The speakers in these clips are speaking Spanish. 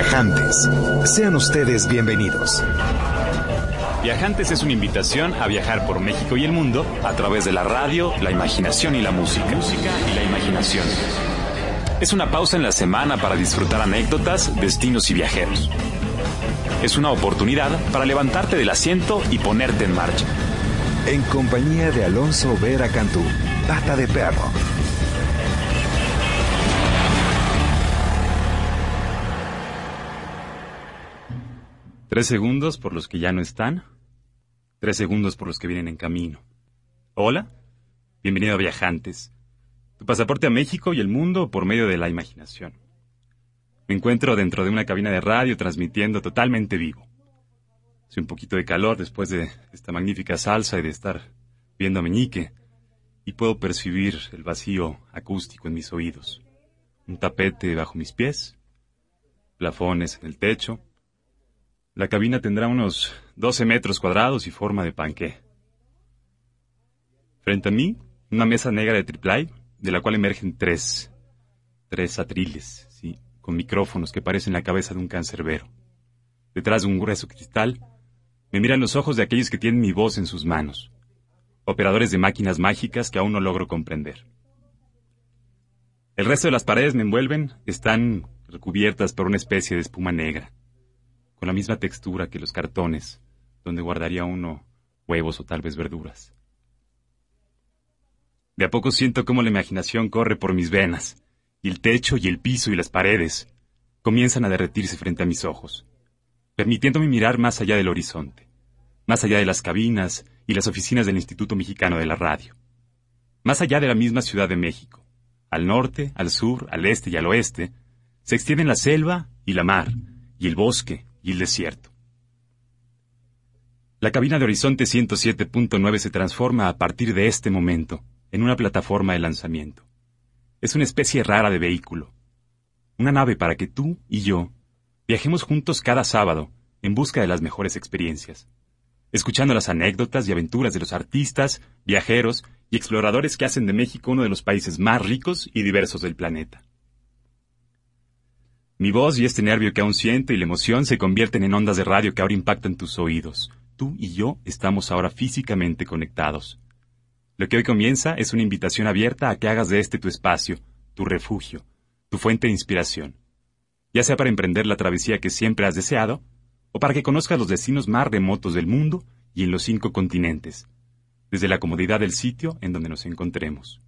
Viajantes. Sean ustedes bienvenidos. Viajantes es una invitación a viajar por México y el mundo a través de la radio, la imaginación y la música. Música y la imaginación. Es una pausa en la semana para disfrutar anécdotas, destinos y viajeros. Es una oportunidad para levantarte del asiento y ponerte en marcha. En compañía de Alonso Vera Cantú, Pata de Perro. Tres segundos por los que ya no están. Tres segundos por los que vienen en camino. Hola, bienvenido a Viajantes. Tu pasaporte a México y el mundo por medio de la imaginación. Me encuentro dentro de una cabina de radio transmitiendo totalmente vivo. Hace un poquito de calor después de esta magnífica salsa y de estar viendo a Meñique, y puedo percibir el vacío acústico en mis oídos. Un tapete bajo mis pies, plafones en el techo, la cabina tendrá unos 12 metros cuadrados y forma de panqué. Frente a mí, una mesa negra de triplay, de la cual emergen tres, tres atriles, sí, con micrófonos que parecen la cabeza de un cancerbero. Detrás de un grueso cristal, me miran los ojos de aquellos que tienen mi voz en sus manos, operadores de máquinas mágicas que aún no logro comprender. El resto de las paredes me envuelven, están recubiertas por una especie de espuma negra con la misma textura que los cartones, donde guardaría uno huevos o tal vez verduras. De a poco siento cómo la imaginación corre por mis venas, y el techo y el piso y las paredes comienzan a derretirse frente a mis ojos, permitiéndome mirar más allá del horizonte, más allá de las cabinas y las oficinas del Instituto Mexicano de la Radio, más allá de la misma Ciudad de México. Al norte, al sur, al este y al oeste, se extienden la selva y la mar, y el bosque, y el desierto. La cabina de Horizonte 107.9 se transforma a partir de este momento en una plataforma de lanzamiento. Es una especie rara de vehículo. Una nave para que tú y yo viajemos juntos cada sábado en busca de las mejores experiencias, escuchando las anécdotas y aventuras de los artistas, viajeros y exploradores que hacen de México uno de los países más ricos y diversos del planeta. Mi voz y este nervio que aún siento y la emoción se convierten en ondas de radio que ahora impactan tus oídos. Tú y yo estamos ahora físicamente conectados. Lo que hoy comienza es una invitación abierta a que hagas de este tu espacio, tu refugio, tu fuente de inspiración. Ya sea para emprender la travesía que siempre has deseado, o para que conozcas los destinos más remotos del mundo y en los cinco continentes, desde la comodidad del sitio en donde nos encontremos.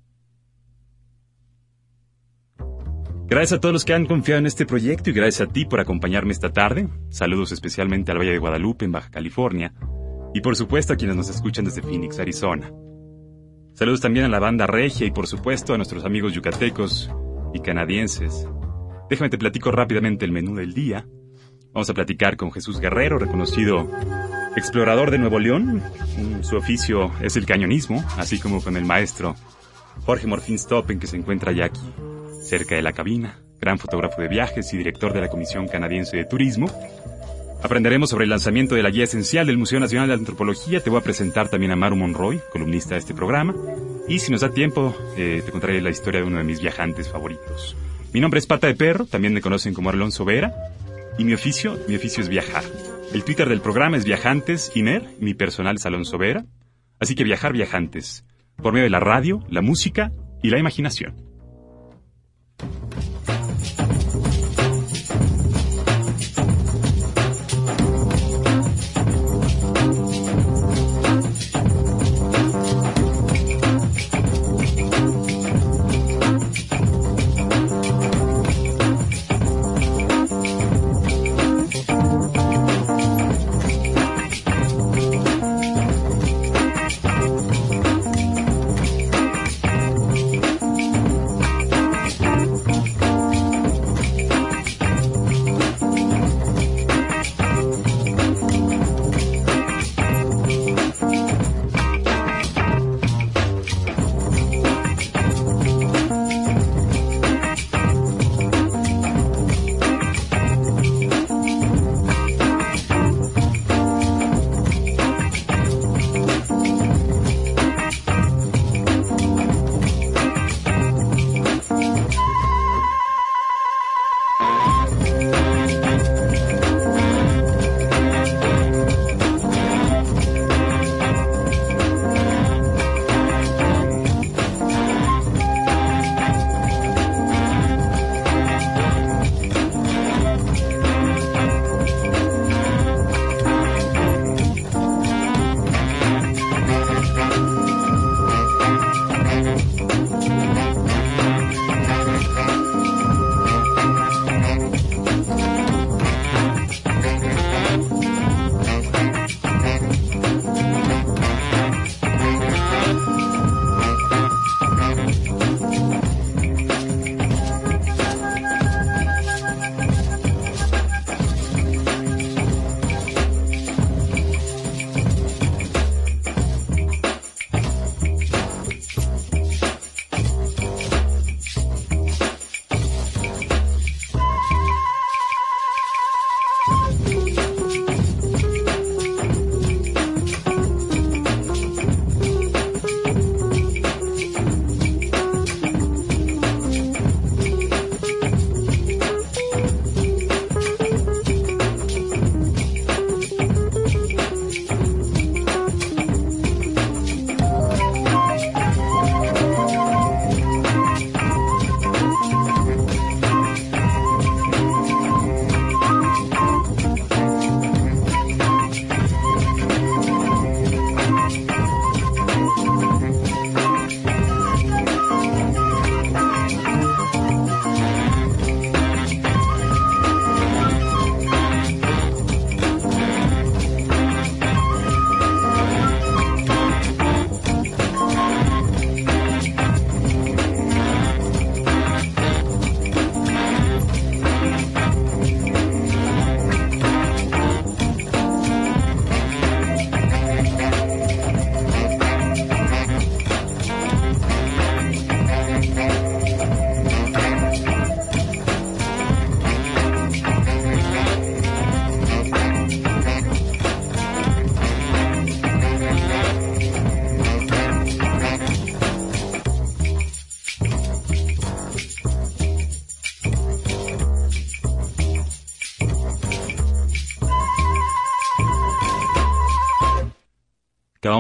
Gracias a todos los que han confiado en este proyecto y gracias a ti por acompañarme esta tarde. Saludos especialmente al Valle de Guadalupe, en Baja California. Y por supuesto a quienes nos escuchan desde Phoenix, Arizona. Saludos también a la banda regia y por supuesto a nuestros amigos yucatecos y canadienses. Déjame te platico rápidamente el menú del día. Vamos a platicar con Jesús Guerrero, reconocido explorador de Nuevo León. Su oficio es el cañonismo, así como con el maestro Jorge Morfín Stoppen, que se encuentra ya aquí cerca de la cabina, gran fotógrafo de viajes y director de la Comisión Canadiense de Turismo. Aprenderemos sobre el lanzamiento de la guía esencial del Museo Nacional de Antropología. Te voy a presentar también a Maru Monroy, columnista de este programa. Y si nos da tiempo, eh, te contaré la historia de uno de mis viajantes favoritos. Mi nombre es Pata de Perro, también me conocen como Alonso Vera. Y mi oficio, mi oficio es viajar. El Twitter del programa es Viajantes Iner, mi personal es Alonso Vera. Así que viajar viajantes, por medio de la radio, la música y la imaginación.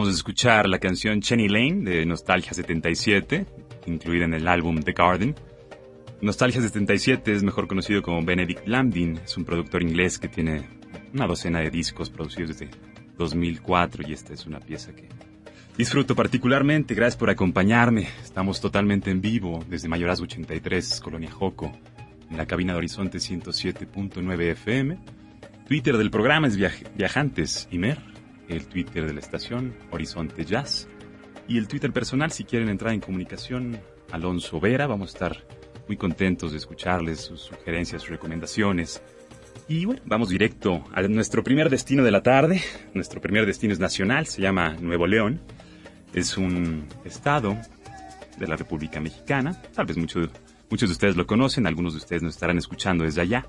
Acabamos de escuchar la canción Chenny Lane de Nostalgia 77, incluida en el álbum The Garden. Nostalgia 77 es mejor conocido como Benedict Lambdin, es un productor inglés que tiene una docena de discos producidos desde 2004 y esta es una pieza que disfruto particularmente. Gracias por acompañarme. Estamos totalmente en vivo desde Mayorazgo 83, Colonia Joco, en la cabina de Horizonte 107.9 FM. Twitter del programa es Viajantes Imer el Twitter de la estación, Horizonte Jazz, y el Twitter personal si quieren entrar en comunicación, Alonso Vera. Vamos a estar muy contentos de escucharles sus sugerencias, sus recomendaciones. Y bueno, vamos directo a nuestro primer destino de la tarde. Nuestro primer destino es nacional, se llama Nuevo León. Es un estado de la República Mexicana. Tal vez muchos muchos de ustedes lo conocen, algunos de ustedes nos estarán escuchando desde allá.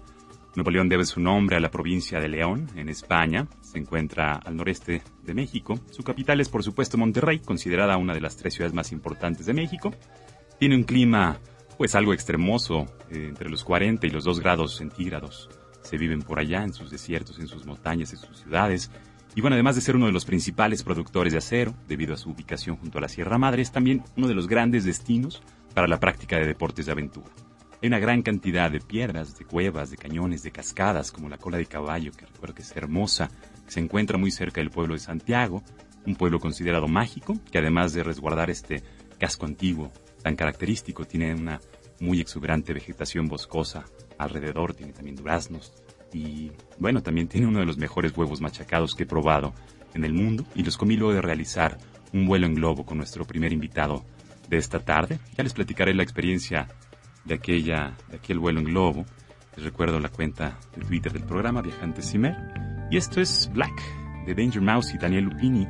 Nuevo León debe su nombre a la provincia de León, en España. Se encuentra al noreste de México. Su capital es, por supuesto, Monterrey, considerada una de las tres ciudades más importantes de México. Tiene un clima, pues, algo extremoso, eh, entre los 40 y los 2 grados centígrados. Se viven por allá, en sus desiertos, en sus montañas, en sus ciudades. Y bueno, además de ser uno de los principales productores de acero, debido a su ubicación junto a la Sierra Madre, es también uno de los grandes destinos para la práctica de deportes de aventura. Hay una gran cantidad de piedras, de cuevas, de cañones, de cascadas, como la cola de caballo, que recuerdo que es hermosa, se encuentra muy cerca del pueblo de Santiago, un pueblo considerado mágico, que además de resguardar este casco antiguo tan característico, tiene una muy exuberante vegetación boscosa alrededor, tiene también duraznos y bueno, también tiene uno de los mejores huevos machacados que he probado en el mundo y los comí luego de realizar un vuelo en globo con nuestro primer invitado de esta tarde. Ya les platicaré la experiencia de, aquella, de aquel vuelo en globo. Les recuerdo la cuenta de Twitter del programa Viajante Cimer. Y esto es Black de Danger Mouse y Daniel Lupini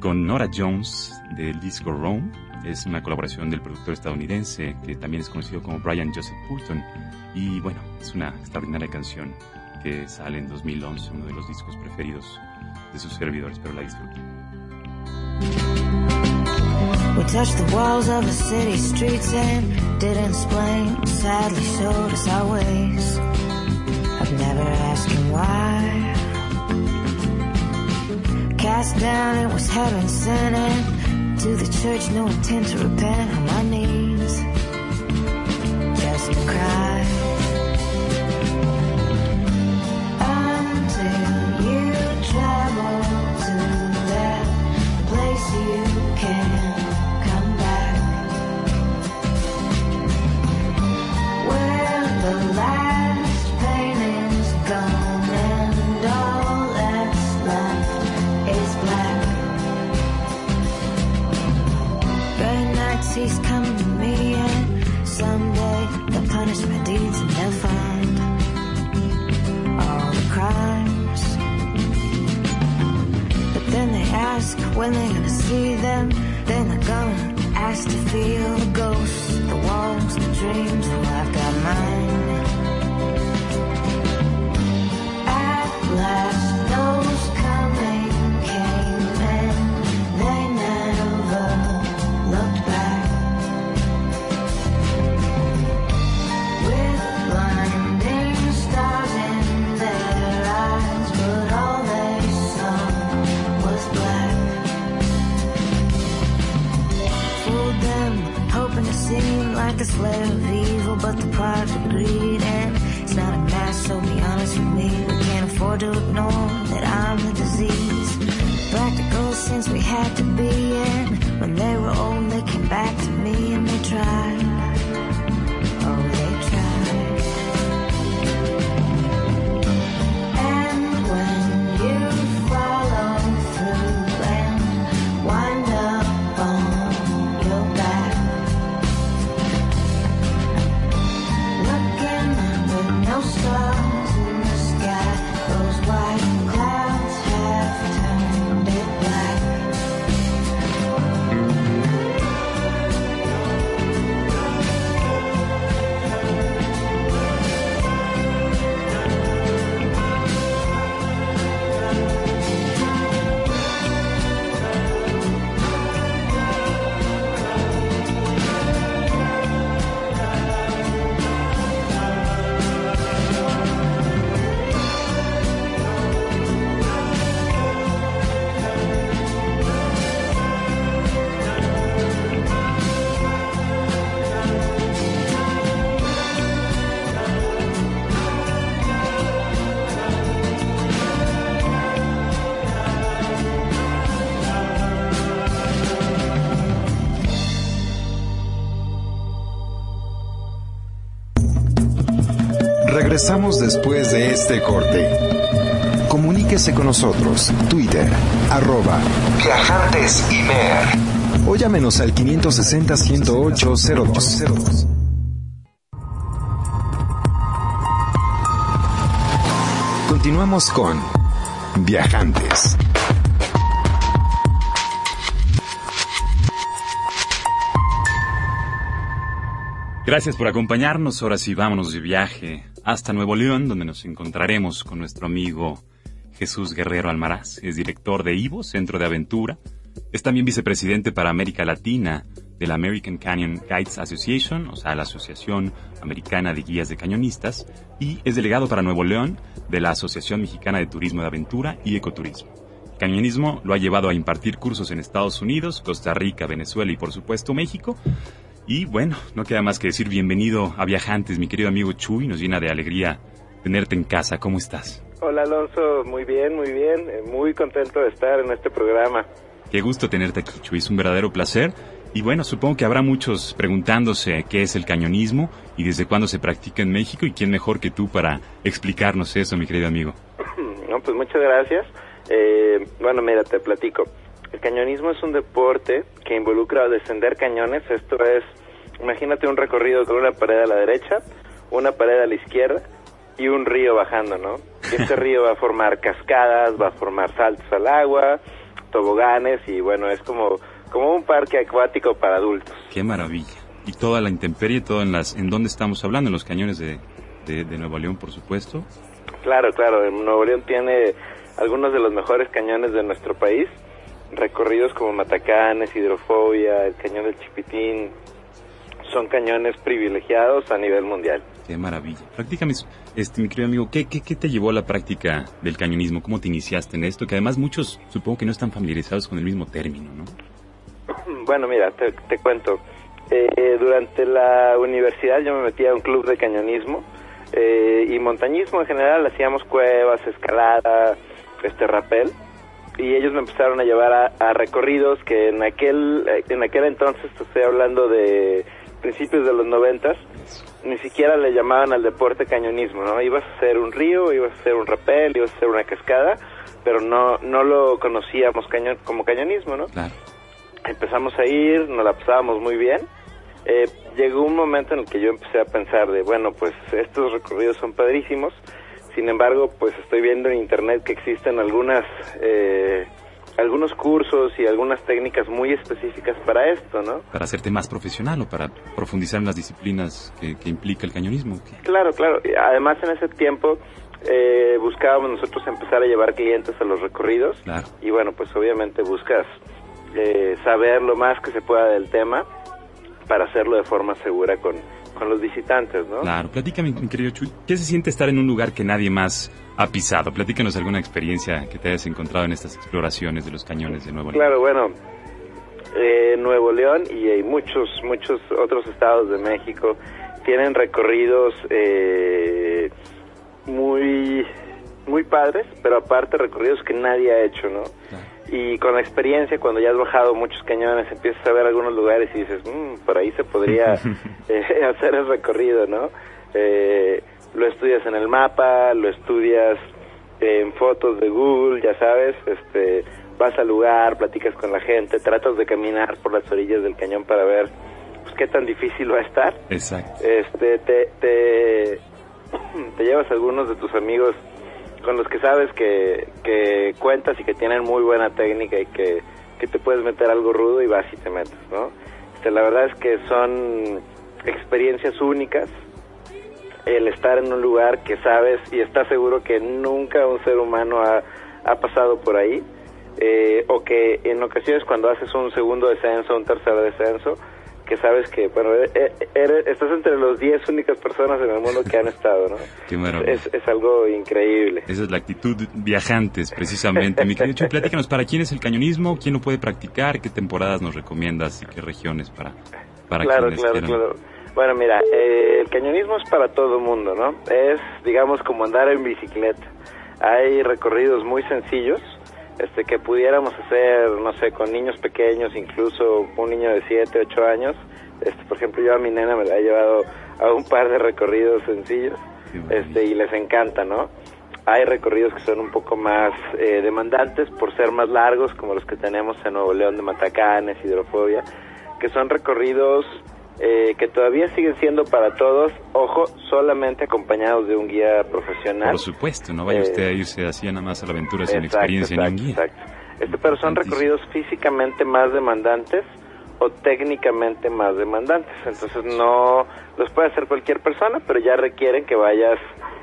con Nora Jones del disco Rome. Es una colaboración del productor estadounidense que también es conocido como Brian Joseph Pulton. Y bueno, es una extraordinaria canción que sale en 2011, uno de los discos preferidos de sus servidores, pero la disfruto. We touched the walls of the city streets and didn't explain. Sadly showed us our ways. I've never asked him why. Cast down, it was heaven sent. To the church, no intent to repent on my knees. When they're gonna see them. Then they're gonna ask to feel the ghosts, the walls, the dreams. Well, I've got mine. Regresamos después de este corte. Comuníquese con nosotros. Twitter, arroba Viajantes Imer. O llámenos al 560-108-02. Continuamos con Viajantes. Gracias por acompañarnos. Ahora sí, vámonos de viaje hasta Nuevo León, donde nos encontraremos con nuestro amigo Jesús Guerrero Almaraz. Es director de IVO, Centro de Aventura. Es también vicepresidente para América Latina de la American Canyon Guides Association, o sea, la Asociación Americana de Guías de Cañonistas, y es delegado para Nuevo León de la Asociación Mexicana de Turismo de Aventura y Ecoturismo. El cañonismo lo ha llevado a impartir cursos en Estados Unidos, Costa Rica, Venezuela y por supuesto México, y bueno, no queda más que decir bienvenido a Viajantes, mi querido amigo Chuy. Nos llena de alegría tenerte en casa. ¿Cómo estás? Hola Alonso, muy bien, muy bien. Eh, muy contento de estar en este programa. Qué gusto tenerte aquí, Chuy. Es un verdadero placer. Y bueno, supongo que habrá muchos preguntándose qué es el cañonismo y desde cuándo se practica en México y quién mejor que tú para explicarnos eso, mi querido amigo. No, pues muchas gracias. Eh, bueno, mira, te platico. El cañonismo es un deporte que involucra descender cañones, esto es Imagínate un recorrido con una pared a la derecha, una pared a la izquierda y un río bajando, ¿no? Y este río va a formar cascadas, va a formar saltos al agua, toboganes y bueno, es como, como un parque acuático para adultos. Qué maravilla. Y toda la intemperie, todo en las, ¿en dónde estamos hablando? En los cañones de, de, de Nuevo León, por supuesto. Claro, claro. Nuevo León tiene algunos de los mejores cañones de nuestro país. Recorridos como Matacanes, Hidrofobia, el Cañón del Chipitín, son cañones privilegiados a nivel mundial. Qué maravilla. Prácticame, este, mi querido amigo, ¿qué, qué, qué te llevó a la práctica del cañonismo? ¿Cómo te iniciaste en esto? Que además muchos supongo que no están familiarizados con el mismo término, ¿no? Bueno, mira, te, te cuento. Eh, durante la universidad yo me metí a un club de cañonismo eh, y montañismo en general. Hacíamos cuevas, escalada, este rapel y ellos me empezaron a llevar a, a, recorridos que en aquel en aquel entonces estoy hablando de principios de los noventas, ni siquiera le llamaban al deporte cañonismo, ¿no? Ibas a hacer un río, ibas a hacer un rapel, ibas a hacer una cascada, pero no, no lo conocíamos cañón, como cañonismo, ¿no? Empezamos a ir, nos la pasábamos muy bien. Eh, llegó un momento en el que yo empecé a pensar de, bueno, pues estos recorridos son padrísimos, sin embargo, pues estoy viendo en internet que existen algunas eh, algunos cursos y algunas técnicas muy específicas para esto, ¿no? Para hacerte más profesional o para profundizar en las disciplinas que, que implica el cañonismo. Claro, claro. Además, en ese tiempo eh, buscábamos nosotros empezar a llevar clientes a los recorridos. Claro. Y bueno, pues obviamente buscas eh, saber lo más que se pueda del tema para hacerlo de forma segura con, con los visitantes, ¿no? Claro, platícame, mi querido Chuy, ¿qué se siente estar en un lugar que nadie más ha pisado? Platícanos alguna experiencia que te hayas encontrado en estas exploraciones de los cañones de Nuevo León. Claro, bueno, eh, Nuevo León y hay muchos, muchos otros estados de México tienen recorridos eh, muy, muy padres, pero aparte recorridos que nadie ha hecho, ¿no? Claro. Y con la experiencia, cuando ya has bajado muchos cañones, empiezas a ver algunos lugares y dices, mmm, por ahí se podría eh, hacer el recorrido, ¿no? Eh, lo estudias en el mapa, lo estudias en fotos de Google, ya sabes, este, vas al lugar, platicas con la gente, tratas de caminar por las orillas del cañón para ver pues, qué tan difícil va a estar. Exacto. Este, te, te, te llevas a algunos de tus amigos con los que sabes que, que cuentas y que tienen muy buena técnica y que, que te puedes meter algo rudo y vas y te metes, ¿no? Este, la verdad es que son experiencias únicas el estar en un lugar que sabes y estás seguro que nunca un ser humano ha, ha pasado por ahí eh, o que en ocasiones cuando haces un segundo descenso, un tercer descenso, que sabes que, bueno, eres, e, estás entre los 10 únicas personas en el mundo que han estado, ¿no? Qué maravilla. Es, es algo increíble. Esa es la actitud viajantes, precisamente. Mi querido Chuy, platícanos, ¿para quién es el cañonismo? ¿Quién lo puede practicar? ¿Qué temporadas nos recomiendas y qué regiones para, para claro, quienes claro, quieran? claro. Bueno, mira, eh, el cañonismo es para todo el mundo, ¿no? Es, digamos, como andar en bicicleta. Hay recorridos muy sencillos, este, que pudiéramos hacer, no sé, con niños pequeños, incluso un niño de 7, 8 años. Este, por ejemplo, yo a mi nena me la he llevado a un par de recorridos sencillos. este y les encanta, ¿no? Hay recorridos que son un poco más eh, demandantes por ser más largos, como los que tenemos en Nuevo León de Matacanes, Hidrofobia, que son recorridos eh, que todavía siguen siendo para todos, ojo, solamente acompañados de un guía profesional. Por supuesto, no vaya usted a irse así nada más a la aventura sin experiencia ni un guía. Exacto. Este, pero son recorridos físicamente más demandantes o técnicamente más demandantes. Entonces no los puede hacer cualquier persona, pero ya requieren que vayas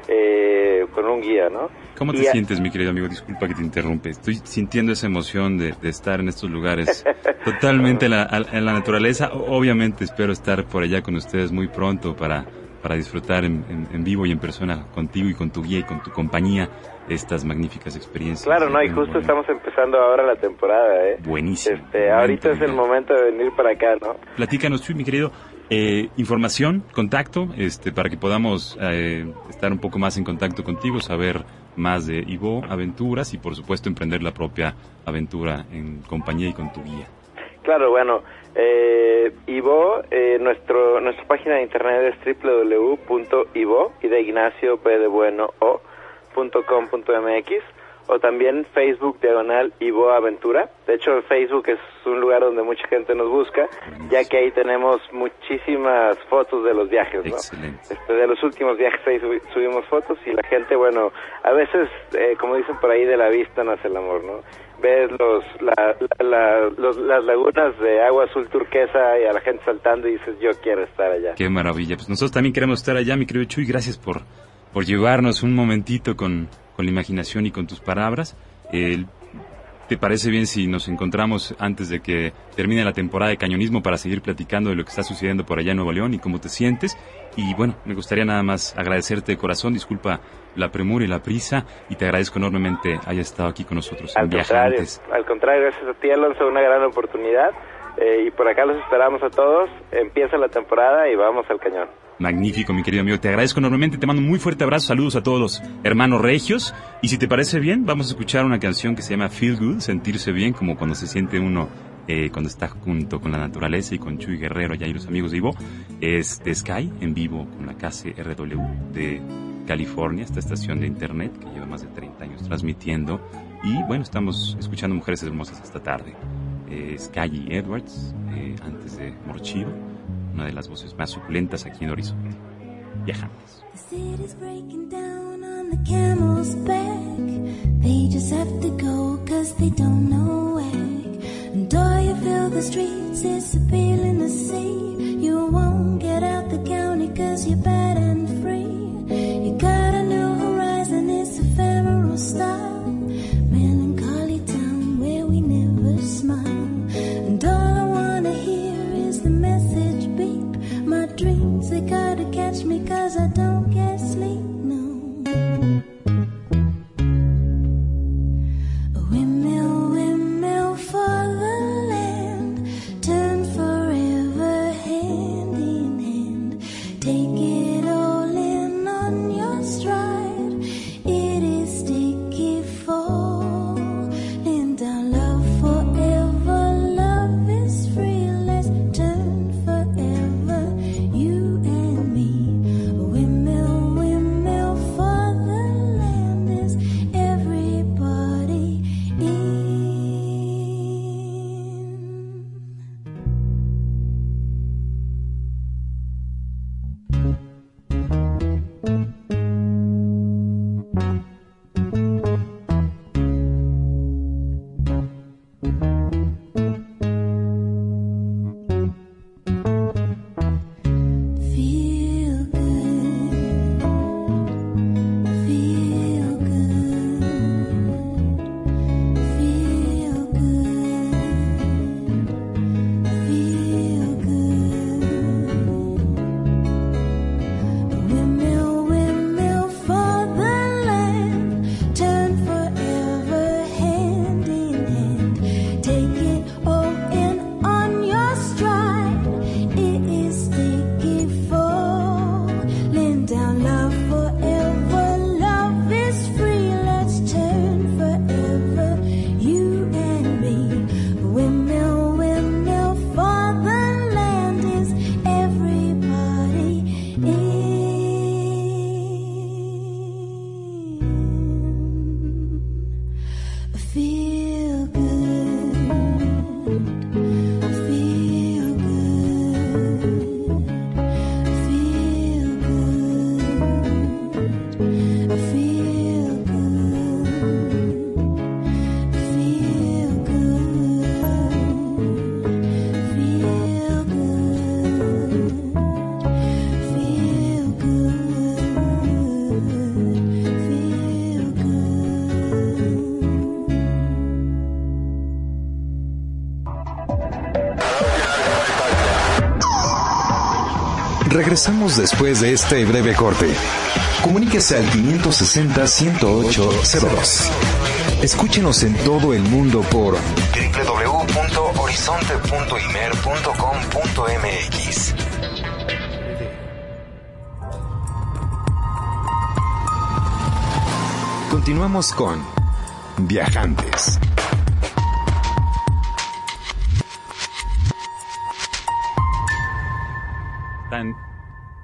eh, con un guía, ¿no? ¿Cómo te sientes, mi querido amigo? Disculpa que te interrumpe. Estoy sintiendo esa emoción de, estar en estos lugares totalmente en la, naturaleza. Obviamente espero estar por allá con ustedes muy pronto para, para disfrutar en, en vivo y en persona contigo y con tu guía y con tu compañía estas magníficas experiencias. Claro, no, y justo estamos empezando ahora la temporada, ¿eh? Buenísimo. Este, ahorita es el momento de venir para acá, ¿no? Platícanos, mi querido, eh, información, contacto, este, para que podamos eh, estar un poco más en contacto contigo, saber más de Ivo Aventuras y, por supuesto, emprender la propia aventura en compañía y con tu guía. Claro, bueno, eh, Ivo, eh, nuestro, nuestra página de internet es www.ivo y de Ignacio P de Bueno o .com.mx o también Facebook diagonal Ivo Aventura. De hecho, Facebook es un lugar donde mucha gente nos busca, ya que ahí tenemos muchísimas fotos de los viajes, ¿no? Este, de los últimos viajes ahí subimos fotos y la gente, bueno, a veces, eh, como dicen por ahí, de la vista nace el amor, ¿no? Ves los, las lagunas de agua azul turquesa y a la gente saltando y dices, yo quiero estar allá. Qué maravilla. Pues nosotros también queremos estar allá, mi querido Chuy. Gracias por por llevarnos un momentito con, con la imaginación y con tus palabras. ¿Te parece bien si nos encontramos antes de que termine la temporada de cañonismo para seguir platicando de lo que está sucediendo por allá en Nuevo León y cómo te sientes? Y bueno, me gustaría nada más agradecerte de corazón, disculpa la premura y la prisa, y te agradezco enormemente hayas estado aquí con nosotros al contrario, Al contrario, gracias a ti, Alonso, una gran oportunidad. Eh, y por acá los esperamos a todos. Empieza la temporada y vamos al cañón. Magnífico, mi querido amigo. Te agradezco enormemente. Te mando un muy fuerte abrazo. Saludos a todos los hermanos regios. Y si te parece bien, vamos a escuchar una canción que se llama Feel Good, sentirse bien, como cuando se siente uno eh, cuando está junto con la naturaleza y con Chuy Guerrero y los amigos de Ivo. Es de Sky, en vivo con la KCRW de California, esta estación de internet que lleva más de 30 años transmitiendo. Y bueno, estamos escuchando Mujeres Hermosas esta tarde. Eh, Sky Edwards, eh, antes de Morchivo una de las voces más suculentas aquí en Horizonte. Viajamos. They Regresamos después de este breve corte. Comuníquese al 560-108-02. Escúchenos en todo el mundo por www.horizonte.imer.com.mx. Continuamos con Viajantes. Están,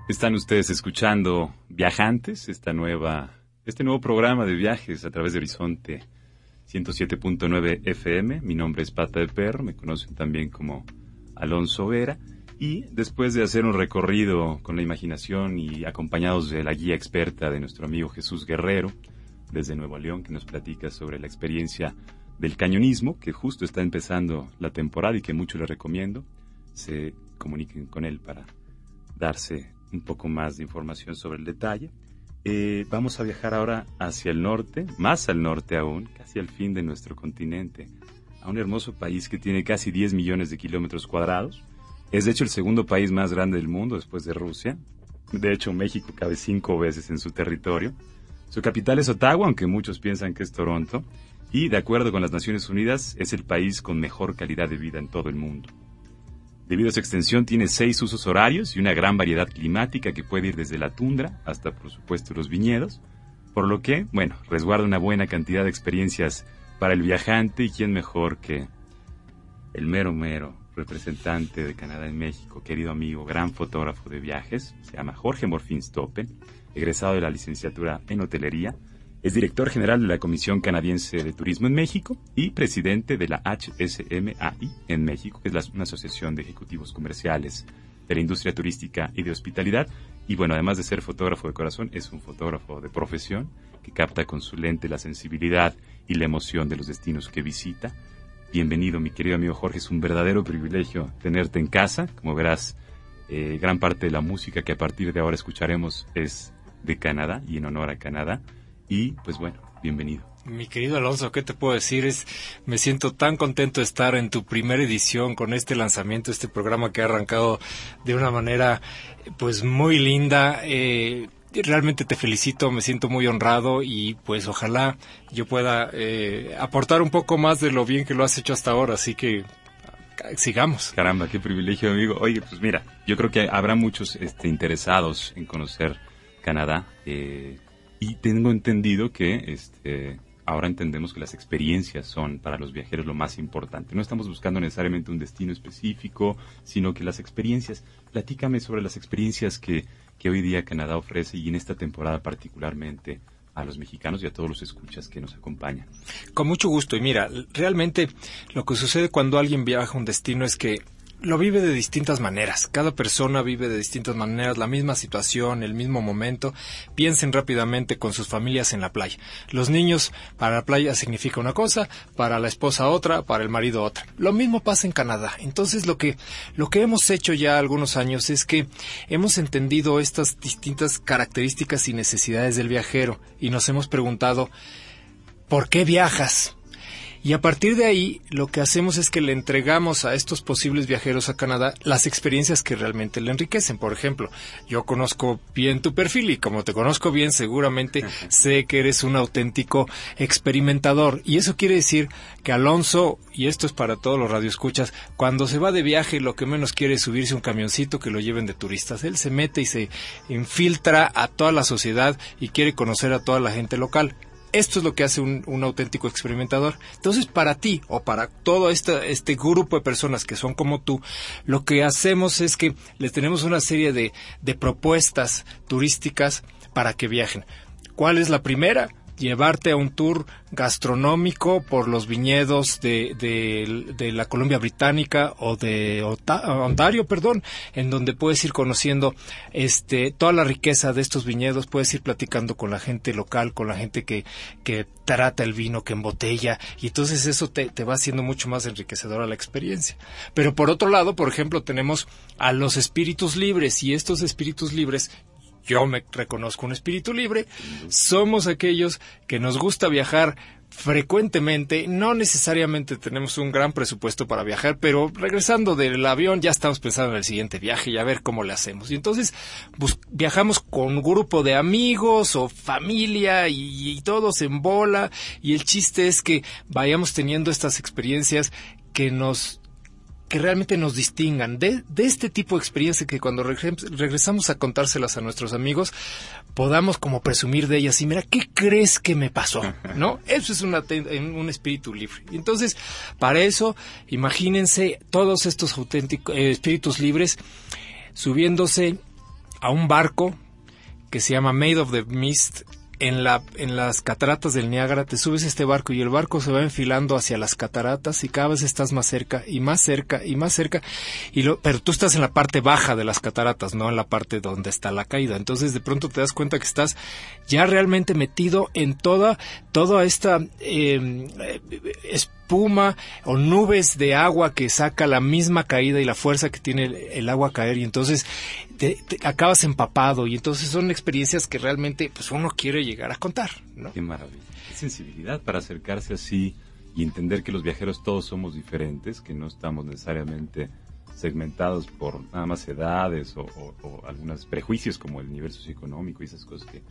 están ustedes escuchando Viajantes, esta nueva, este nuevo programa de viajes a través de Horizonte 107.9 FM. Mi nombre es Pata de Perro, me conocen también como Alonso Vera. Y después de hacer un recorrido con la imaginación y acompañados de la guía experta de nuestro amigo Jesús Guerrero, desde Nuevo León, que nos platica sobre la experiencia del cañonismo, que justo está empezando la temporada y que mucho le recomiendo, se comuniquen con él para darse un poco más de información sobre el detalle. Eh, vamos a viajar ahora hacia el norte, más al norte aún, casi al fin de nuestro continente, a un hermoso país que tiene casi 10 millones de kilómetros cuadrados. Es de hecho el segundo país más grande del mundo después de Rusia. De hecho, México cabe cinco veces en su territorio. Su capital es Ottawa, aunque muchos piensan que es Toronto. Y, de acuerdo con las Naciones Unidas, es el país con mejor calidad de vida en todo el mundo. Debido a su extensión, tiene seis usos horarios y una gran variedad climática que puede ir desde la tundra hasta, por supuesto, los viñedos, por lo que, bueno, resguarda una buena cantidad de experiencias para el viajante y quién mejor que el mero mero representante de Canadá en México, querido amigo, gran fotógrafo de viajes, se llama Jorge Morfín Stoppen, egresado de la licenciatura en hotelería, es director general de la Comisión Canadiense de Turismo en México y presidente de la HSMAI en México, que es una asociación de ejecutivos comerciales de la industria turística y de hospitalidad. Y bueno, además de ser fotógrafo de corazón, es un fotógrafo de profesión que capta con su lente la sensibilidad y la emoción de los destinos que visita. Bienvenido, mi querido amigo Jorge. Es un verdadero privilegio tenerte en casa. Como verás, eh, gran parte de la música que a partir de ahora escucharemos es de Canadá y en honor a Canadá. Y pues bueno, bienvenido. Mi querido Alonso, ¿qué te puedo decir? Es, me siento tan contento de estar en tu primera edición con este lanzamiento, este programa que ha arrancado de una manera pues muy linda. Eh, realmente te felicito, me siento muy honrado y pues ojalá yo pueda eh, aportar un poco más de lo bien que lo has hecho hasta ahora, así que sigamos. Caramba, qué privilegio, amigo. Oye, pues mira, yo creo que habrá muchos este, interesados en conocer Canadá. Eh, y tengo entendido que este, ahora entendemos que las experiencias son para los viajeros lo más importante. No estamos buscando necesariamente un destino específico, sino que las experiencias, platícame sobre las experiencias que, que hoy día Canadá ofrece y en esta temporada particularmente a los mexicanos y a todos los escuchas que nos acompañan. Con mucho gusto. Y mira, realmente lo que sucede cuando alguien viaja a un destino es que lo vive de distintas maneras. Cada persona vive de distintas maneras la misma situación, el mismo momento. Piensen rápidamente con sus familias en la playa. Los niños para la playa significa una cosa, para la esposa otra, para el marido otra. Lo mismo pasa en Canadá. Entonces lo que lo que hemos hecho ya algunos años es que hemos entendido estas distintas características y necesidades del viajero y nos hemos preguntado ¿por qué viajas? Y a partir de ahí, lo que hacemos es que le entregamos a estos posibles viajeros a Canadá las experiencias que realmente le enriquecen. Por ejemplo, yo conozco bien tu perfil y como te conozco bien, seguramente sé que eres un auténtico experimentador. Y eso quiere decir que Alonso, y esto es para todos los radioescuchas, cuando se va de viaje lo que menos quiere es subirse un camioncito que lo lleven de turistas. Él se mete y se infiltra a toda la sociedad y quiere conocer a toda la gente local. Esto es lo que hace un, auténtico experimentador. Entonces, para ti o para todo este, este grupo de personas que son como tú, lo que hacemos es que les tenemos una serie de, de propuestas turísticas para que viajen. ¿Cuál es la primera? Llevarte a un tour gastronómico por los viñedos de, de, la Columbia Británica o de Ontario, perdón, en donde puedes ir conociendo este, toda la riqueza de estos viñedos, puedes ir platicando con la gente local, con la gente que, que trata el vino, que embotella, y entonces eso te, te va haciendo mucho más enriquecedora la experiencia. Pero por otro lado, por ejemplo, tenemos a los espíritus libres, y estos espíritus libres yo me reconozco un espíritu libre, somos aquellos que nos gusta viajar frecuentemente, no necesariamente tenemos un gran presupuesto para viajar, pero regresando del avión ya estamos pensando en el siguiente viaje y a ver cómo le hacemos. Y entonces viajamos con un grupo de amigos o familia y, y todos en bola y el chiste es que vayamos teniendo estas experiencias que nos que realmente nos distingan de, de este tipo de experiencia que cuando regresamos a contárselas a nuestros amigos podamos como presumir de ellas y mira, ¿qué crees que me pasó? ¿No? Eso es una, un espíritu libre. Entonces, para eso, imagínense todos estos auténticos eh, espíritus libres subiéndose a un barco que se llama Made of the Mist en, la, en las cataratas del Niágara, te subes este barco y el barco se va enfilando hacia las cataratas y cada vez estás más cerca y más cerca y más cerca, y lo, pero tú estás en la parte baja de las cataratas, no en la parte donde está la caída. Entonces de pronto te das cuenta que estás ya realmente metido en toda, toda esta eh, espuma o nubes de agua que saca la misma caída y la fuerza que tiene el, agua a caer y entonces te, acabas empapado y entonces son experiencias que realmente pues uno quiere llegar a contar. ¿no? Qué maravilla. Qué sensibilidad para acercarse así y entender que los viajeros todos somos diferentes, que no estamos necesariamente segmentados por nada más edades o, algunos prejuicios como el nivel socioeconómico y esas cosas que,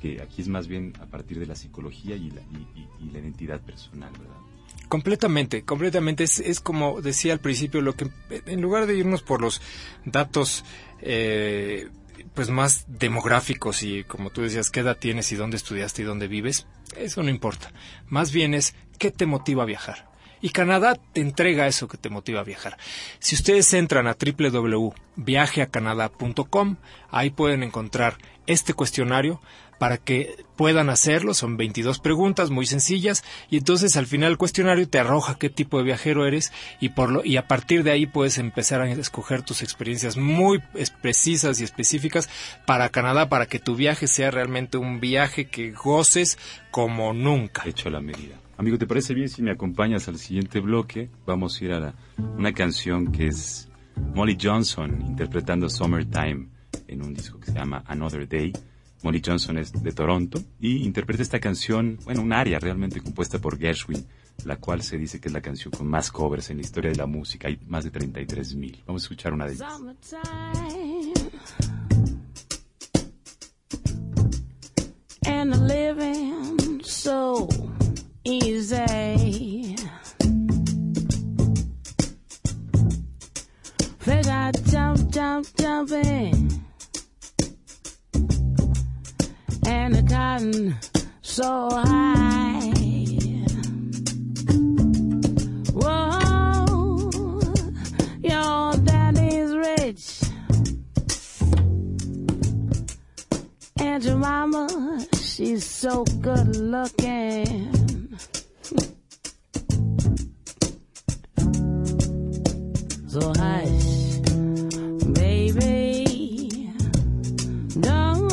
que aquí es más bien a partir de la psicología y la, y la identidad personal, ¿verdad? Completamente, completamente. Es, es como decía al principio, lo que en lugar de irnos por los datos eh, pues más demográficos y como tú decías, qué edad tienes y dónde estudiaste y dónde vives, eso no importa. Más bien es qué te motiva a viajar. Y Canadá te entrega eso que te motiva a viajar. Si ustedes entran a www.viajeacanadá.com, ahí pueden encontrar este cuestionario para que puedan hacerlo. Son 22 preguntas muy sencillas y entonces al final el cuestionario te arroja qué tipo de viajero eres y, por lo, y a partir de ahí puedes empezar a escoger tus experiencias muy precisas y específicas para Canadá para que tu viaje sea realmente un viaje que goces como nunca. Hecho la medida. Amigo, ¿te parece bien si me acompañas al siguiente bloque? Vamos a ir a una canción que es Molly Johnson interpretando Summertime en un disco que se llama Another Day. Molly Johnson es de Toronto y interpreta esta canción, bueno, un área realmente compuesta por Gershwin, la cual se dice que es la canción con más covers en la historia de la música. Hay más de 33 mil. Vamos a escuchar una de ellas. And living so easy. They got jump, jump, jumping. and the cotton so high. Whoa, your daddy's rich, and your mama, she's so good looking. So hush, baby, don't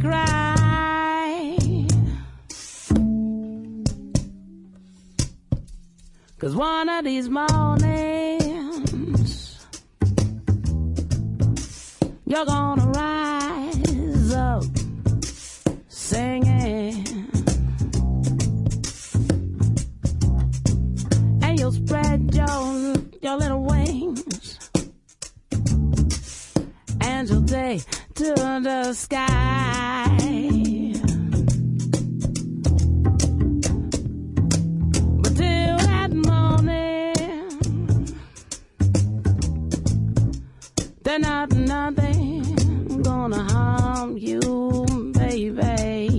cry. Cause one of these mornings, you're gonna rise up singing. And you'll spread show your little wings and you'll take to the sky. But till that morning, they're not nothing gonna harm you, baby.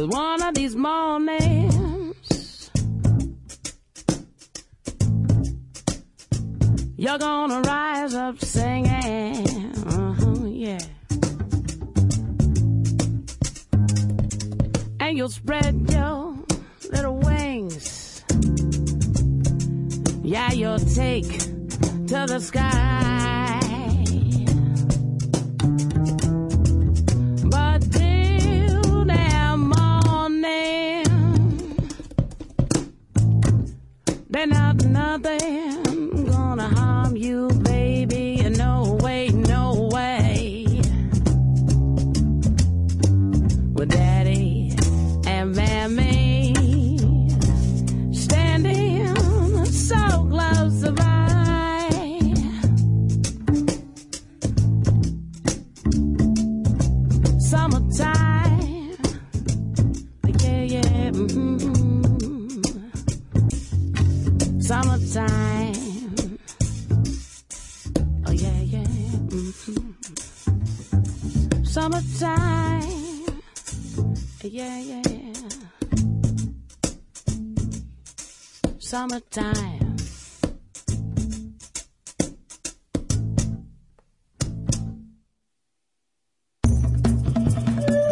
Cause one of these mornings, you're gonna rise up singing. Uh-huh, yeah. And you'll spread your little wings. Yeah, you'll take to the sky. out there.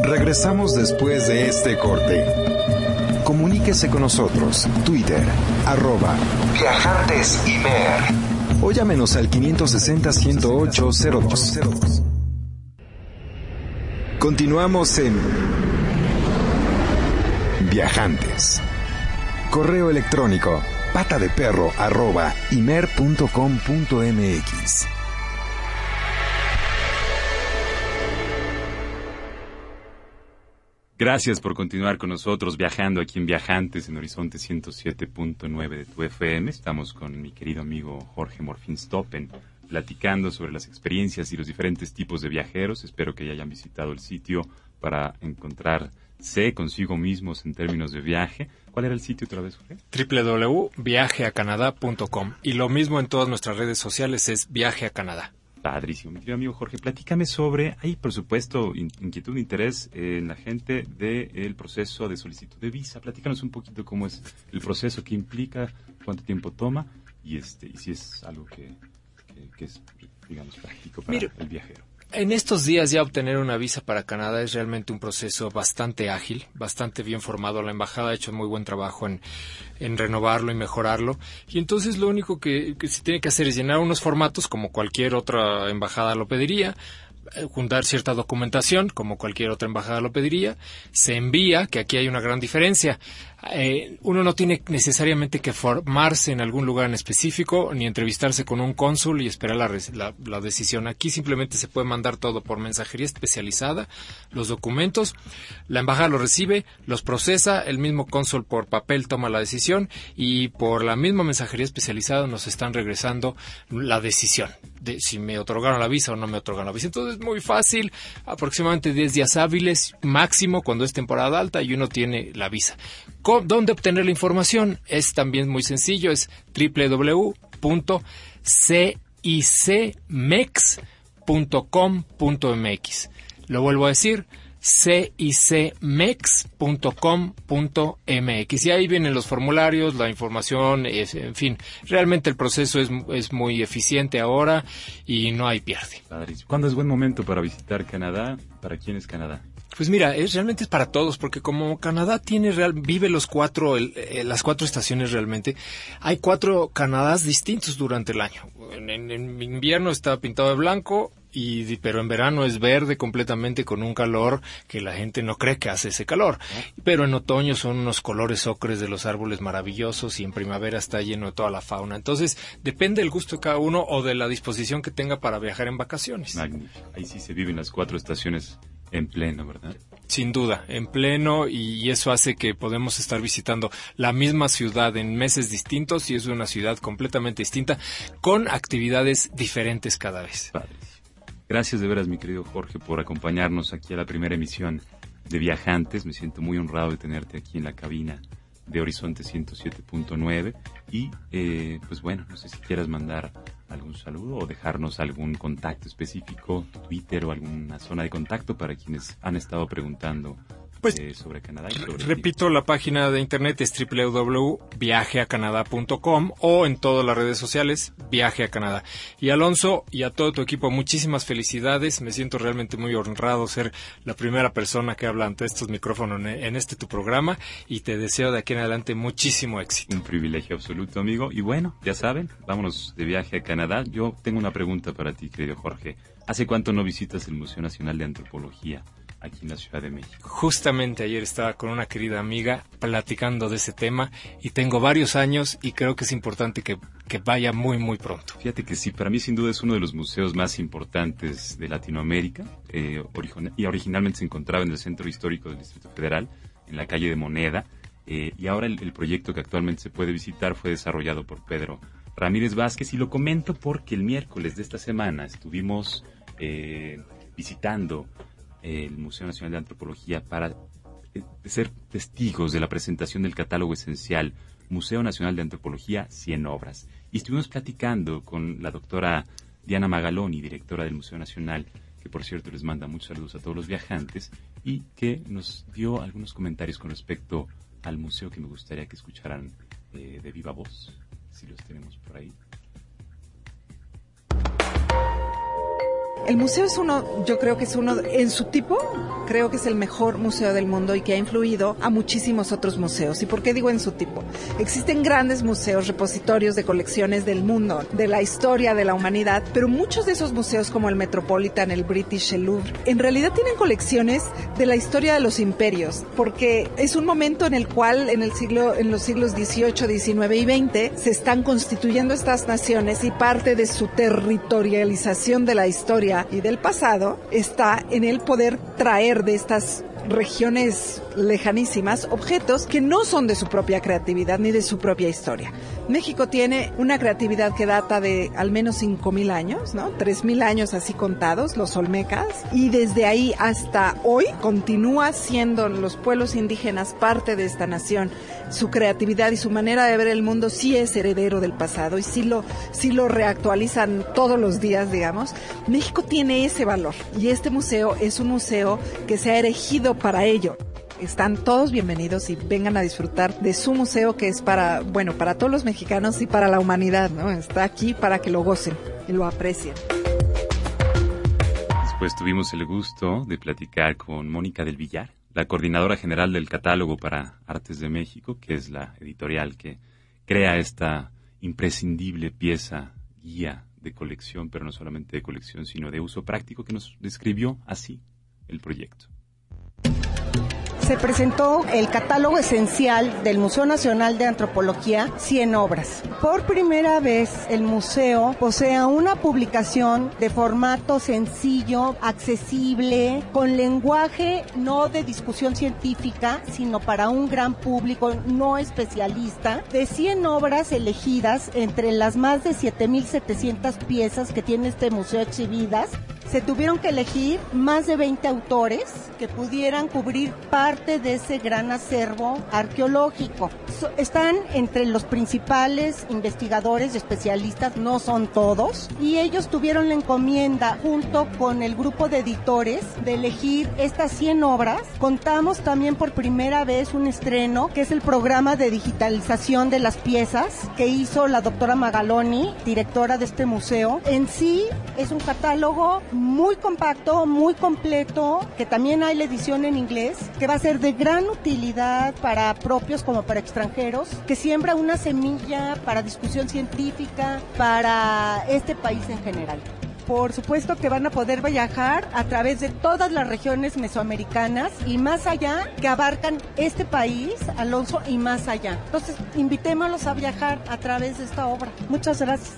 Regresamos después de este corte. Comuníquese con nosotros, Twitter, arroba Viajantes Imer. O llámenos al 560-108-02. Continuamos en Viajantes. Correo electrónico pata de perro arroba imer.com.mx. Gracias por continuar con nosotros viajando aquí en Viajantes en Horizonte 107.9 de tu FM. Estamos con mi querido amigo Jorge Morfín Stoppen platicando sobre las experiencias y los diferentes tipos de viajeros. Espero que ya hayan visitado el sitio para encontrarse consigo mismos en términos de viaje. ¿Cuál era el sitio otra vez, Jorge? www.viajeacanadá.com y lo mismo en todas nuestras redes sociales es Viaje a Canadá. Padrísimo. Mi querido amigo Jorge, platícame sobre, hay por supuesto in- inquietud interés en la gente del proceso de solicitud de visa. Platícanos un poquito cómo es el proceso, qué implica, cuánto tiempo toma y este y si es algo que, que- que es, digamos, práctico para el viajero. En estos días ya obtener una visa para Canadá es realmente un proceso bastante ágil, bastante bien formado. La embajada ha hecho muy buen trabajo en, en renovarlo y mejorarlo. Y entonces lo único que, que se tiene que hacer es llenar unos formatos como cualquier otra embajada lo pediría, eh, juntar cierta documentación como cualquier otra embajada lo pediría, se envía, que aquí hay una gran diferencia. Eh, uno no tiene necesariamente que formarse en algún lugar en específico ni entrevistarse con un cónsul y esperar la, la decisión. Aquí simplemente se puede mandar todo por mensajería especializada, los documentos, la embajada los recibe, los procesa, el mismo cónsul por papel toma la decisión y por la misma mensajería especializada nos están regresando la decisión de si me otorgaron la visa o no me otorgaron la visa. Entonces es muy fácil, aproximadamente 10 días hábiles máximo cuando es temporada alta y uno tiene la visa. ¿Dónde obtener la información? Es también muy sencillo, es www.cicmex.com.mx. Lo vuelvo a decir, cicmex.com.mx. Y ahí vienen los formularios, la información, es- en fin, realmente el proceso es, es muy eficiente ahora y no hay pierde. Padrísimo. ¿Cuándo es buen momento para visitar Canadá? ¿Para quién es Canadá? Pues mira, es realmente es para todos, porque como Canadá tiene real, vive los cuatro, el- eh, las cuatro estaciones realmente, hay cuatro Canadás distintos durante el año. En, en- en invierno está pintado de blanco, y, pero en verano es verde completamente con un calor que la gente no cree que hace ese calor. Pero en otoño son unos colores ocres de los árboles maravillosos y en primavera está lleno de toda la fauna. Entonces, depende del gusto de cada uno o de la disposición que tenga para viajar en vacaciones. Magnífico. Ahí sí se viven las cuatro estaciones en pleno, ¿verdad? Sin duda, en pleno y eso hace que podemos estar visitando la misma ciudad en meses distintos y es una ciudad completamente distinta con actividades diferentes cada vez. Gracias de veras, mi querido Jorge, por acompañarnos aquí a la primera emisión de Viajantes. Me siento muy honrado de tenerte aquí en la cabina de Horizonte 107.9. Y, eh, pues bueno, no sé si quieras mandar algún saludo o dejarnos algún contacto específico, Twitter o alguna zona de contacto para quienes han estado preguntando Pues, eh, sobre Canadá. y sobre ti. Repito, la página de internet es www.viajeacanadá.com o en todas las redes sociales, Viaje a Canadá. Y Alonso y a todo tu equipo, muchísimas felicidades. Me siento realmente muy honrado ser la primera persona que habla ante estos micrófonos en este tu programa y te deseo de aquí en adelante muchísimo éxito. Un privilegio absoluto, amigo. Y bueno, ya saben, vámonos de viaje a Canadá. Yo tengo una pregunta para ti, querido Jorge. ¿Hace cuánto no visitas el Museo Nacional de Antropología aquí en la Ciudad de México? Justamente ayer estaba con una querida amiga platicando de ese tema y tengo varios años y creo que es importante que, que vaya muy, muy pronto. Fíjate que sí, para mí sin duda es uno de los museos más importantes de Latinoamérica eh, y originalmente se encontraba en el Centro Histórico del Distrito Federal, en la calle de Moneda, eh, y ahora el, el proyecto que actualmente se puede visitar fue desarrollado por Pedro Ramírez Vázquez y lo comento porque el miércoles de esta semana estuvimos eh, visitando el Museo Nacional de Antropología para eh, ser testigos de la presentación del catálogo esencial Museo Nacional de Antropología 100 obras. Y estuvimos platicando con la doctora Diana Magaloni, directora del Museo Nacional, que por cierto les manda muchos saludos a todos los viajantes, y que nos dio algunos comentarios con respecto al museo que me gustaría que escucharan eh, de viva voz, si los tenemos por ahí. El museo es uno, yo creo que es uno, en su tipo, creo que es el mejor museo del mundo y que ha influido a muchísimos otros museos. ¿Y por qué digo en su tipo? Existen grandes museos, repositorios de colecciones del mundo, de la historia de la humanidad, pero muchos de esos museos como el Metropolitan, el British, el Louvre, en realidad tienen colecciones de la historia de los imperios, porque es un momento en el cual en el siglo, en los siglos XVIII, XIX y XX se están constituyendo estas naciones y parte de su territorialización de la historia y del pasado está en el poder traer de estas regiones lejanísimas objetos que no son de su propia creatividad ni de su propia historia. México tiene una creatividad que data de al menos 5.000 años, ¿no? 3.000 años así contados, los olmecas, y desde ahí hasta hoy continúa siendo los pueblos indígenas parte de esta nación. Su creatividad y su manera de ver el mundo sí es heredero del pasado y sí lo, sí lo reactualizan todos los días, digamos. México tiene ese valor y este museo es un museo que se ha erigido para ello. Están todos bienvenidos y vengan a disfrutar de su museo que es para, bueno, para todos los mexicanos y para la humanidad, ¿no? Está aquí para que lo gocen y lo aprecien. Después tuvimos el gusto de platicar con Mónica del Villar, la coordinadora general del Catálogo para Artes de México, que es la editorial que crea esta imprescindible pieza guía de colección, pero no solamente de colección, sino de uso práctico, que nos describió así el proyecto. Se presentó el catálogo esencial del Museo Nacional de Antropología, 100 obras. Por primera vez, el museo posee una publicación de formato sencillo, accesible, con lenguaje no de discusión científica, sino para un gran público no especialista, de 100 obras elegidas entre las más de 7.700 piezas que tiene este museo exhibidas se tuvieron que elegir más de 20 autores que pudieran cubrir parte de ese gran acervo arqueológico. Están entre los principales investigadores y especialistas, no son todos, y ellos tuvieron la encomienda junto con el grupo de editores de elegir estas 100 obras. Contamos también por primera vez un estreno que es el programa de digitalización de las piezas que hizo la doctora Magaloni, directora de este museo. En sí es un catálogo muy compacto, muy completo, que también hay la edición en inglés, que va a ser de gran utilidad para propios como para extranjeros, que siembra una semilla para discusión científica para este país en general. Por supuesto que van a poder viajar a través de todas las regiones mesoamericanas y más allá que abarcan este país, Alonso, y más allá. Entonces, invitémoslos a viajar a través de esta obra. Muchas gracias.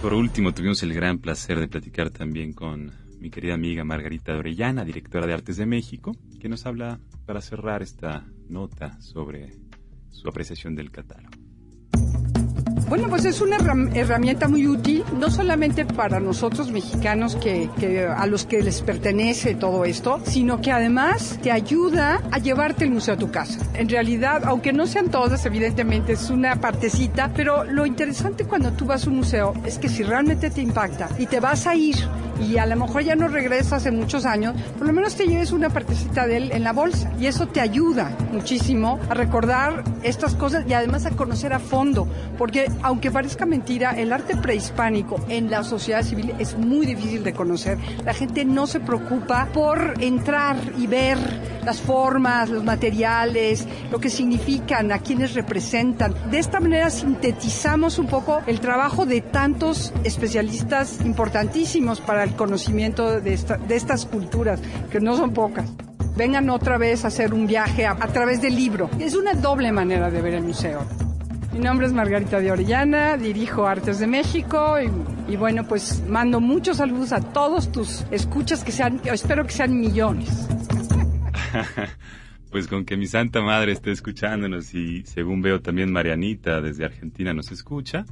Por último, tuvimos el gran placer de platicar también con mi querida amiga Margarita Orellana, directora de Artes de México, que nos habla para cerrar esta nota sobre su apreciación del catálogo. Bueno, pues es una herram- herramienta muy útil, no solamente para nosotros mexicanos que, que a los que les pertenece todo esto, sino que además te ayuda a llevarte el museo a tu casa. En realidad, aunque no sean todas, evidentemente es una partecita, pero lo interesante cuando tú vas a un museo es que si realmente te impacta y te vas a ir y a lo mejor ya no regresas en muchos años, por lo menos te lleves una partecita de él en la bolsa y eso te ayuda muchísimo a recordar estas cosas y además a conocer a fondo, porque aunque parezca mentira, el arte prehispánico en la sociedad civil es muy difícil de conocer. La gente no se preocupa por entrar y ver las formas, los materiales, lo que significan, a quienes representan. De esta manera sintetizamos un poco el trabajo de tantos especialistas importantísimos para el conocimiento de, esta- de estas culturas, que no son pocas. Vengan otra vez a hacer un viaje a través del libro. Es una doble manera de ver el museo. Mi nombre es Margarita de Orellana, dirijo Artes de México y, bueno, pues mando muchos saludos a todos tus escuchas que sean, espero que sean millones. Pues con que mi santa madre esté escuchándonos y según veo también Marianita desde Argentina nos escucha.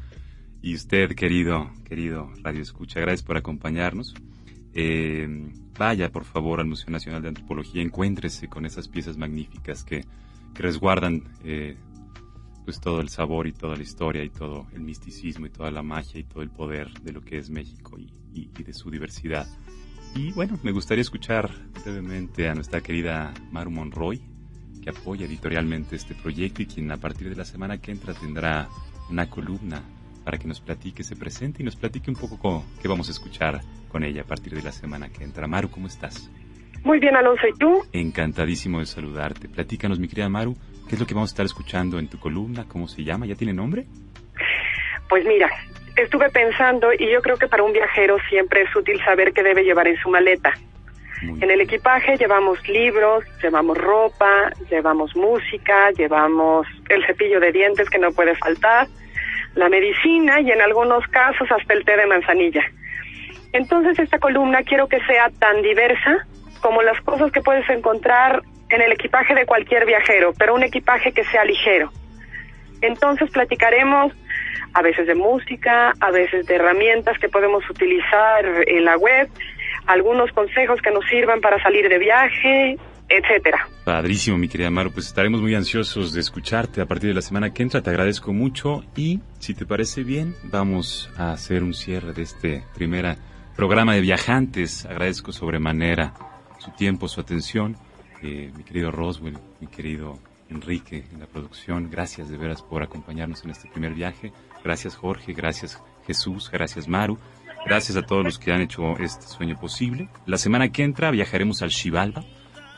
Y usted, querido, querido Radio Escucha, gracias por acompañarnos. Eh, vaya, por favor, al Museo Nacional de Antropología, encuéntrese con esas piezas magníficas que, que resguardan eh, pues todo el sabor y toda la historia y todo el misticismo y toda la magia y todo el poder de lo que es México y, y- y de su diversidad. Y bueno, me gustaría escuchar brevemente a nuestra querida Maru Monroy, que apoya editorialmente este proyecto y quien a partir de la semana que entra tendrá una columna para que nos platique, se presente y nos platique un poco co- qué vamos a escuchar con ella a partir de la semana que entra. Maru, ¿cómo estás? Muy bien, Alonso, ¿y tú? Encantadísimo de saludarte. Platícanos, mi querida Maru, ¿qué es lo que vamos a estar escuchando en tu columna? ¿Cómo se llama? ¿Ya tiene nombre? Pues mira, estuve pensando y yo creo que para un viajero siempre es útil saber qué debe llevar en su maleta. En el equipaje llevamos libros, llevamos ropa, llevamos música, llevamos el cepillo de dientes que no puede faltar, la medicina y en algunos casos hasta el té de manzanilla. Entonces esta columna quiero que sea tan diversa como las cosas que puedes encontrar en el equipaje de cualquier viajero, pero un equipaje que sea ligero. Entonces platicaremos a veces de música, a veces de herramientas que podemos utilizar en la web, algunos consejos que nos sirvan para salir de viaje, etcétera. Padrísimo, mi querida Maru. Pues estaremos muy ansiosos de escucharte a partir de la semana que entra. Te agradezco mucho y, si te parece bien, vamos a hacer un cierre de este primer programa de viajantes. Agradezco sobremanera su tiempo, su atención. Eh, mi querido Roswell, mi querido Enrique en la producción, gracias de veras por acompañarnos en este primer viaje. Gracias Jorge, gracias Jesús, gracias Maru. Gracias a todos los que han hecho este sueño posible. La semana que entra viajaremos al Xibalba.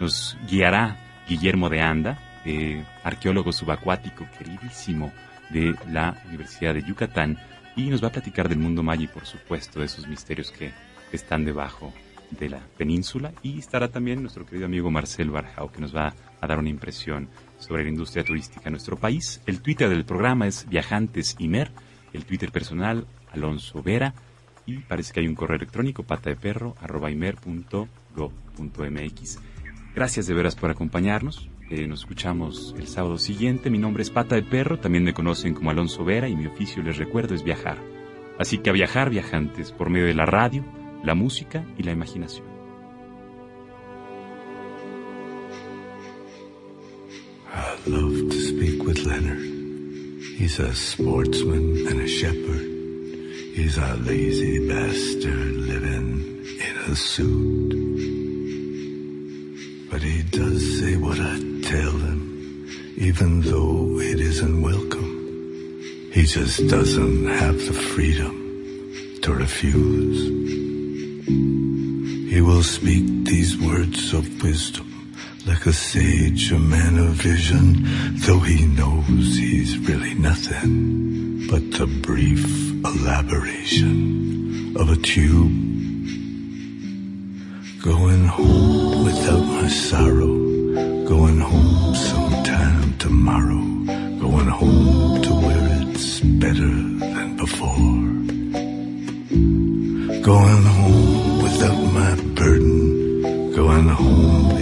Nos guiará Guillermo de Anda, eh, arqueólogo subacuático queridísimo de la Universidad de Yucatán, y nos va a platicar del mundo maya y, por supuesto, de esos misterios que están debajo de la península. Y estará también nuestro querido amigo Marcel Barjao, que nos va a dar una impresión sobre la industria turística en nuestro país. El Twitter del programa es Viajantes Imer, el Twitter personal Alonso Vera, y parece que hay un correo electrónico patadeperro.imer.gov.mx. Gracias de veras por acompañarnos. Eh, nos escuchamos el sábado siguiente. Mi nombre es Pata de Perro, también me conocen como Alonso Vera y mi oficio, les recuerdo, es viajar. Así que a viajar, viajantes, por medio de la radio, la música y la imaginación. I'd love to speak with Leonard. He's a sportsman and a shepherd. He's a lazy bastard living in a suit. But he does say what I tell him, even though it isn't welcome. He just doesn't have the freedom to refuse. He will speak these words of wisdom like a sage, a man of vision, though he knows he's really nothing but the brief elaboration of a tube. Going home without my sorrow, going home sometime tomorrow, going home to where it's better than before. Going home without my burden, going home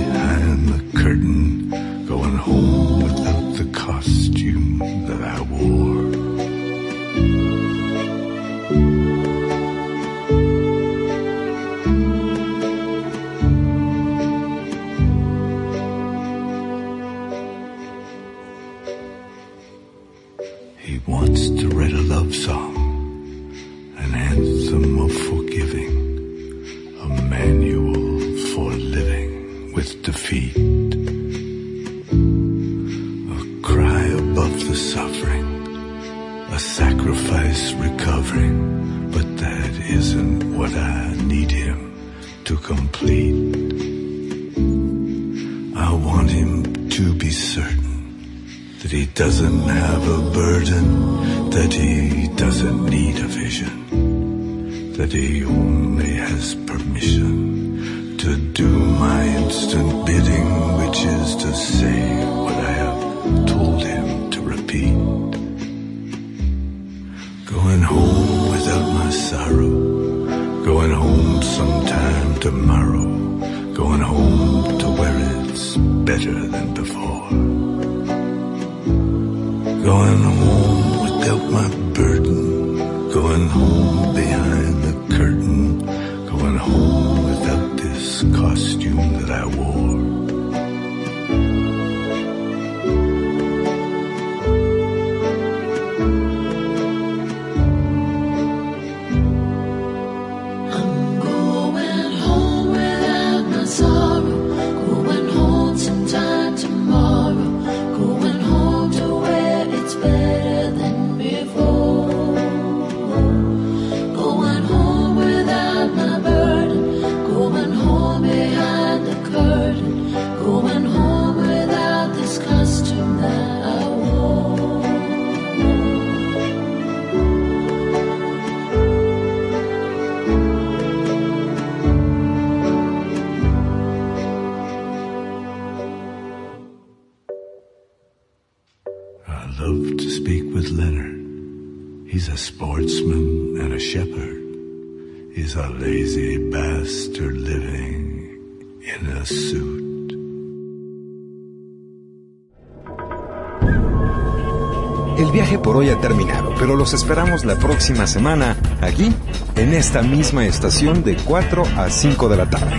Los esperamos la próxima semana aquí, en esta misma estación de 4 a 5 de la tarde.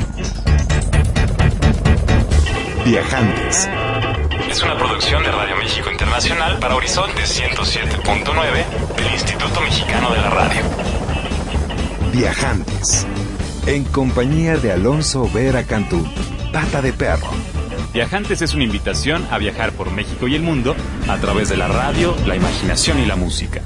Viajantes. Es una producción de Radio México Internacional para Horizonte 107.9 del Instituto Mexicano de la Radio. Viajantes. En compañía de Alonso Vera Cantú, Pata de Perro. Viajantes es una invitación a viajar por México y el mundo a través de la radio, la imaginación y la música.